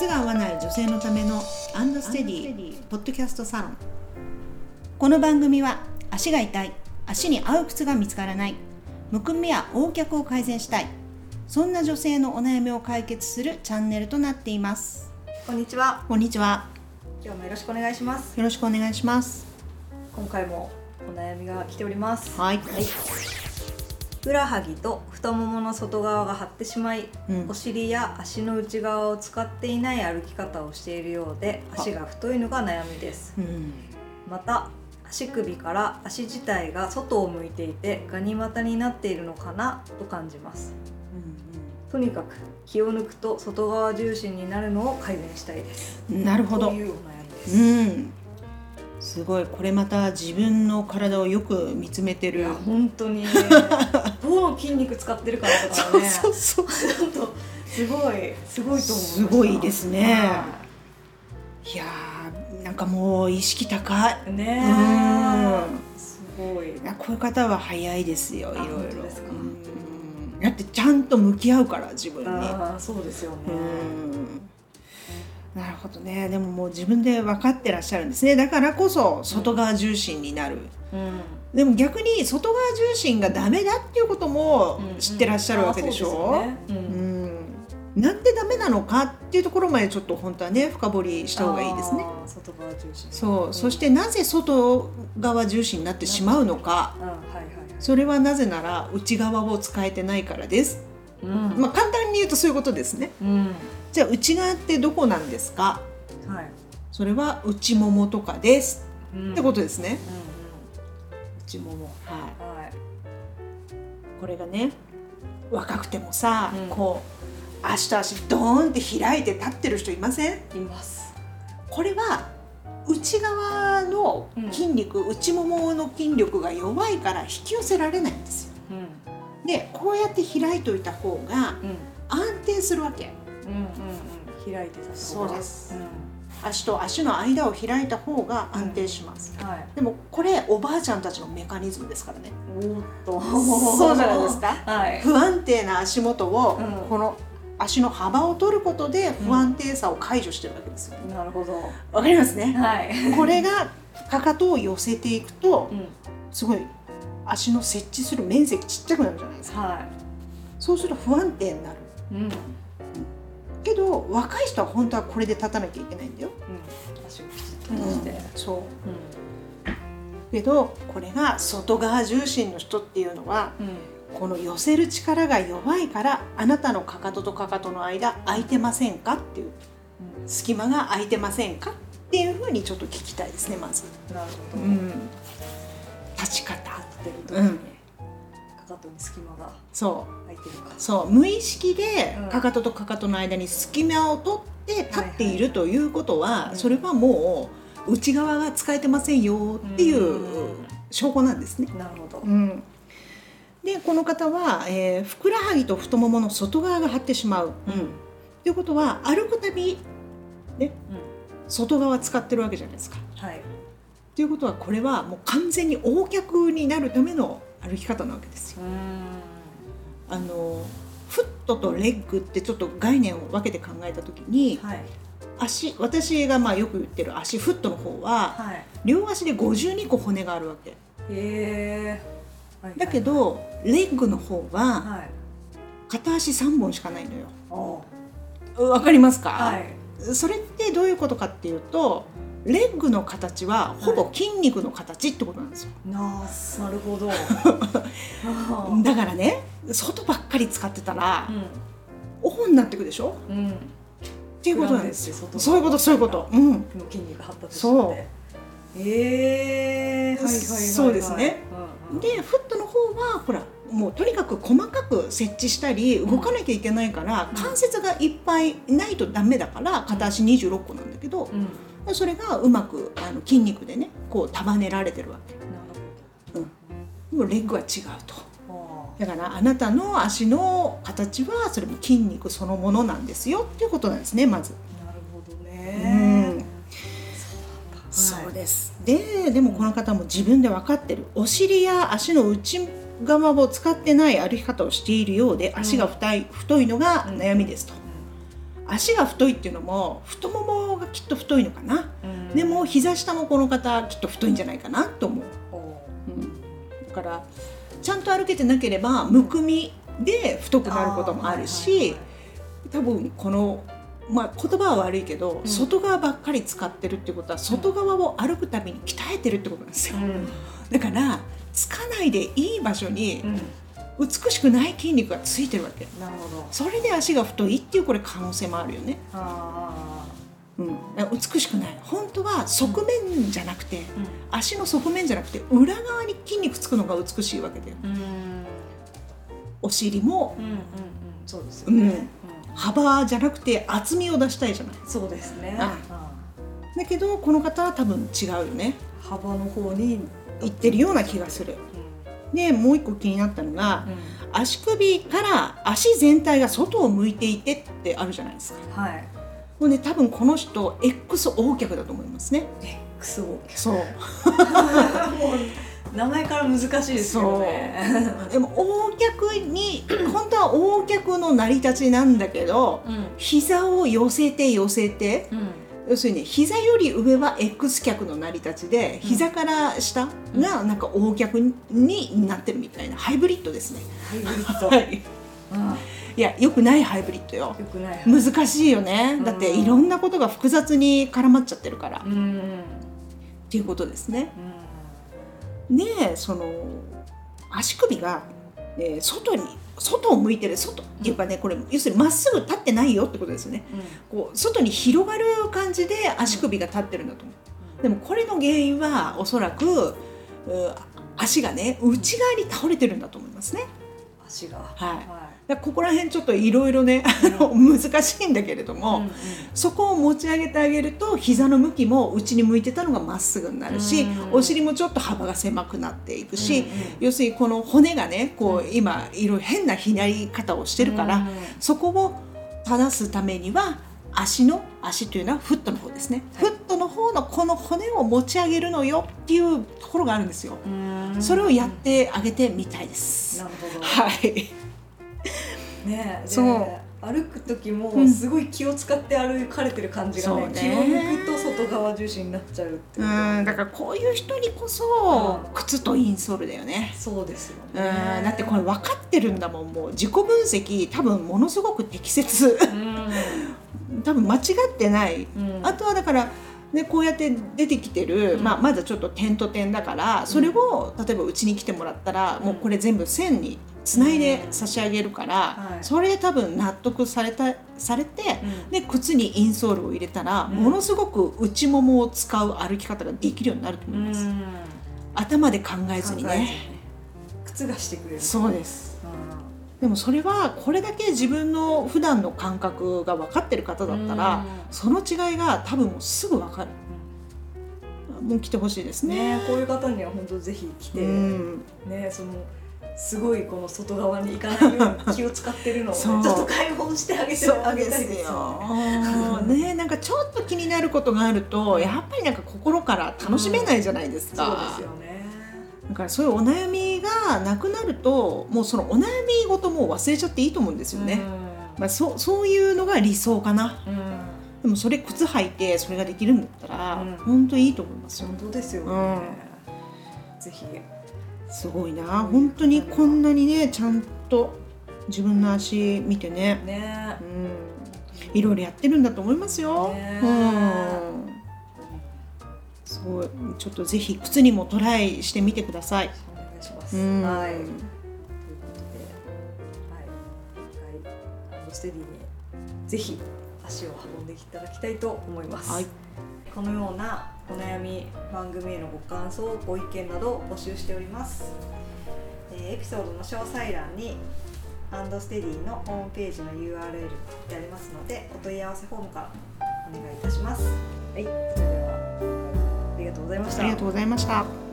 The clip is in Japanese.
靴が合わない女性のためのアンドステディポッドキャストサロンこの番組は足が痛い足に合う靴が見つからないむくみや横脚を改善したいそんな女性のお悩みを解決するチャンネルとなっていますこんにちは。こんにちは今日もよろしくお願いします。よろしくお願いします今回もお悩みが来ております。はいふくらはぎと太ももの外側が張ってしまい、うん。お尻や足の内側を使っていない歩き方をしているようで足が太いのが悩みです。うん。また足首から足自体が外を向いていてガニ股になっているのかなと感じます。とにかく気を抜くと外側重心になるのを改善したいです。うんなるほど。というお悩みです、うんすごい。これまた自分の体をよく見つめてる。いや本当に。どの筋肉使ってるかとかそうねそうそう。ちょっとすごいすごいと思いました。すごいですね。はい。やーなんかもう意識高い。いねすごい。いやこういう方は早いですよいろいろ。だってちゃんと向き合うから自分に。ああそうですよね。うんなるほどね。でももう自分で分かってらっしゃるんですね。だからこそ外側重心になる、うん。でも逆に外側重心がダメだっていうことも知ってらっしゃるわけでしょ、うん。ん。なんでダメなのかっていうところまでちょっと本当はね深掘りした方がいいですね。外側重心そう、そしてなぜ外側重心になってしまうのか。うんはいはい。それはなぜなら内側を使えてないからです。うん。まあ簡単に言うとそういうことですね。うんじゃあ内側ってどこなんですか？はい。それは内ももとかです、うん。ってことですね。うんうん。内もも。はい。はい。これがね若くてもさ、うん。こう足と足ドーンって開いて立ってる人いません？います。これは内側の筋肉、内ももの筋力が弱いから引き寄せられないんですよ。うん。でこうやって開いといた方がうん。安定するわけ。うんうんうん開いてたそうです。う足と足の間を開いた方が安定します、んはい。でもこれおばあちゃんたちのメカニズムですからね。おーっと。そうじゃないですか。はい。不安定な足元を、うん。この足の幅を取ることで不安定さを解除してるわけですよ。なるほど。わかりますね。はい。これがかかとを寄せていくとうん。すごい足の設置する面積ちっちゃくなるじゃないですか。はそうすると不安定になる。いうんうんけど若い人は本当はこれで立たなきゃいけないんだよ、足をきちっと出して。そう。うけどこれが外側重心の人っていうのはんうん。この寄せる力が弱いからあなたのかかととかかとの間空いてませんかっていう隙間が空いてませんかっていうふうにちょっと聞きたいですねまず、なるほど。ん、立ち方立ってると。うん。かかとに隙間がそう。てるか。そう。無意識でうん。かかととかかとの間に隙間を取って立っているということは、うん。それはもう内側が使えてませんよっていう証拠なんですね。なるほど。うん、でこの方は、えーふくらはぎと太ももの外側が張ってしまう。うん。ということは歩くたびうん。外側使ってるわけじゃないですか。はい。ということはこれはもう完全に横脚になるための歩き方なわけですよ。うん。あのフットとレッグってちょっと概念を分けて考えた時にはい。足私がまあよく言ってる足フットの方ははい。両足で52個骨があるわけ。だけどレッグの方ははい。片足3本しかないのよ。おわかりますか、はい。それってどういうことかっていうとレッグの形はほぼ筋肉の形ってことなんですよ。なあなるほど。あ だからね外ばっかり使ってたらーオフになってくでしょ？うん。うんっていうことなんですよ。そういうことそういうこと。うん。の筋肉発達して。そう。ええー、はいはいはいはいそうですね。うんうん。でフットの方はほらもうとにかく細かく設置したり動かなきゃいけないから、うん関節がいっぱいないとダメだから片足26個なんだけど、うんそれがうまくあの筋肉でねこう束ねられてるわけ。なるでもレッグは違うと。だからあなたの足の形はそれも筋肉そのものなんですよっていうことなんですねまず。なるほどうん。ねそうです。ででもこの方も自分で分かってる。お尻や足の内側を使ってない歩き方をしているようで足が太い,、太いのが悩みですと。足が太いっていうのも太ももがきっと太いのかな、でも膝下もこの方きっと太いんじゃないかなと思う、う。ん、だからちゃんと歩けてなければむくみで太くなることもあるし、多分このまあ、言葉は悪いけど、うん、外側ばっかり使ってるってことは外側を歩くたびに鍛えてるってことなんですよ、うん、だからつかないでいい場所に美しくない筋肉がついてるわけ。なるほど。それで足が太いっていうこれ可能性もあるよね。うん、美しくない。本当は側面じゃなくて、うん、足の側面じゃなくて裏側に筋肉つくのが美しいわけだよ、お尻も、うんうんうん、そうですよね、うん、幅じゃなくて厚みを出したいじゃない。そうですね、だけどこの方は多分違うよね。幅の方にいってるような気がする、でもう一個気になったのが、うん、足首から足全体が外を向いていてってあるじゃないですか。はい。もうね多分この人 X 横脚だと思いますね。X 横脚。そう。名前から難しいですよね。でも横脚に 本当は横脚の成り立ちなんだけど、うん、膝を寄せて寄せて。うん要するに膝より上は X 脚の成り立ちで膝から下がなんか O 脚になってるみたいなハイブリッドですね。ハイブリッド、はい、いやよくないハイブリッドよ。難しいよね。だっていろんなことが複雑に絡まっちゃってるから、うん、っていうことですね。うん、でその足首が、えー、外に外を向いてる外っていうかねこれ要するにまっすぐ立ってないよってことですよね、うん、こう外に広がる感じで足首が立ってるんだと思う、でもこれの原因はおそらく足がね内側に倒れてるんだと思いますね足が。はい、はい。ここら辺ちょっといろいろね、うん、難しいんだけれども、うんうん、そこを持ち上げてあげると膝の向きも内に向いてたのがまっすぐになるし、うんうん、お尻もちょっと幅が狭くなっていくし、うんうん、要するにこの骨がねこう今いろいろ変なひなり方をしてるから、うんうん、そこを正すためには足の足というのはフットの方ですね、はい、フットの方のこの骨を持ち上げるのよっていうところがあるんですよ。それをやってあげてみたいです。なるほど。はい。ねそう。歩く時もすごい気を使って歩かれてる感じがね,、うん、ね。気を抜くと外側重心になっちゃうってう。んだからこういう人にこそ、靴とインソールだよね。そうですよね。うんだってこれ分かってるんだもんもう。自己分析多分ものすごく適切、うん、多分間違ってない、うん、あとはだからでこうやって出てきてる、まあ、まだちょっと点と点だからそれを例えばうちに来てもらったら、もうこれ全部線につないで差し上げるから、はい、それで多分納得されたされて、うん、で靴にインソールを入れたら、うん、ものすごく内ももを使う歩き方ができるようになると思います。頭で考えずにね。靴がしてくれる。そうです、でもそれはこれだけ自分の普段の感覚が分かってる方だったら、その違いが多分もうすぐ分かる。もう来てほしいですね、ね、こういう方には本当ぜひ来て、うん、ねそのすごいこの外側に行かないように気を使ってるのを、ちょっと解放してあげてあげたいですよ。ねなんかちょっと気になることがあるとやっぱりなんか心から楽しめないじゃないですか。うん、そうですよね。だからそういうお悩みがなくなるともうそのお悩みごとも忘れちゃっていいと思うんですよね。まあそそういうのが理想かな。でもそれ靴履いてそれができるんだったら、うん、本当いいと思いますよ。本当ですよね。ぜひ。すごいな。本当にこんなにねちゃんと自分の足見てね。ね、うん、いろいろやってるんだと思いますよ。ね、うん。すごいちょっとぜひ靴にもトライしてみてください。はい。ということで、はい、はい、ステディにぜひ足を運んでいただきたいと思います。はい、このようなお悩み番組へのご感想ご意見などを募集しております、えエピソードの詳細欄にアンドステディのホームページの URL でありますのでお問い合わせフォームからお願いいたします。はい。それではありがとうございました。ありがとうございました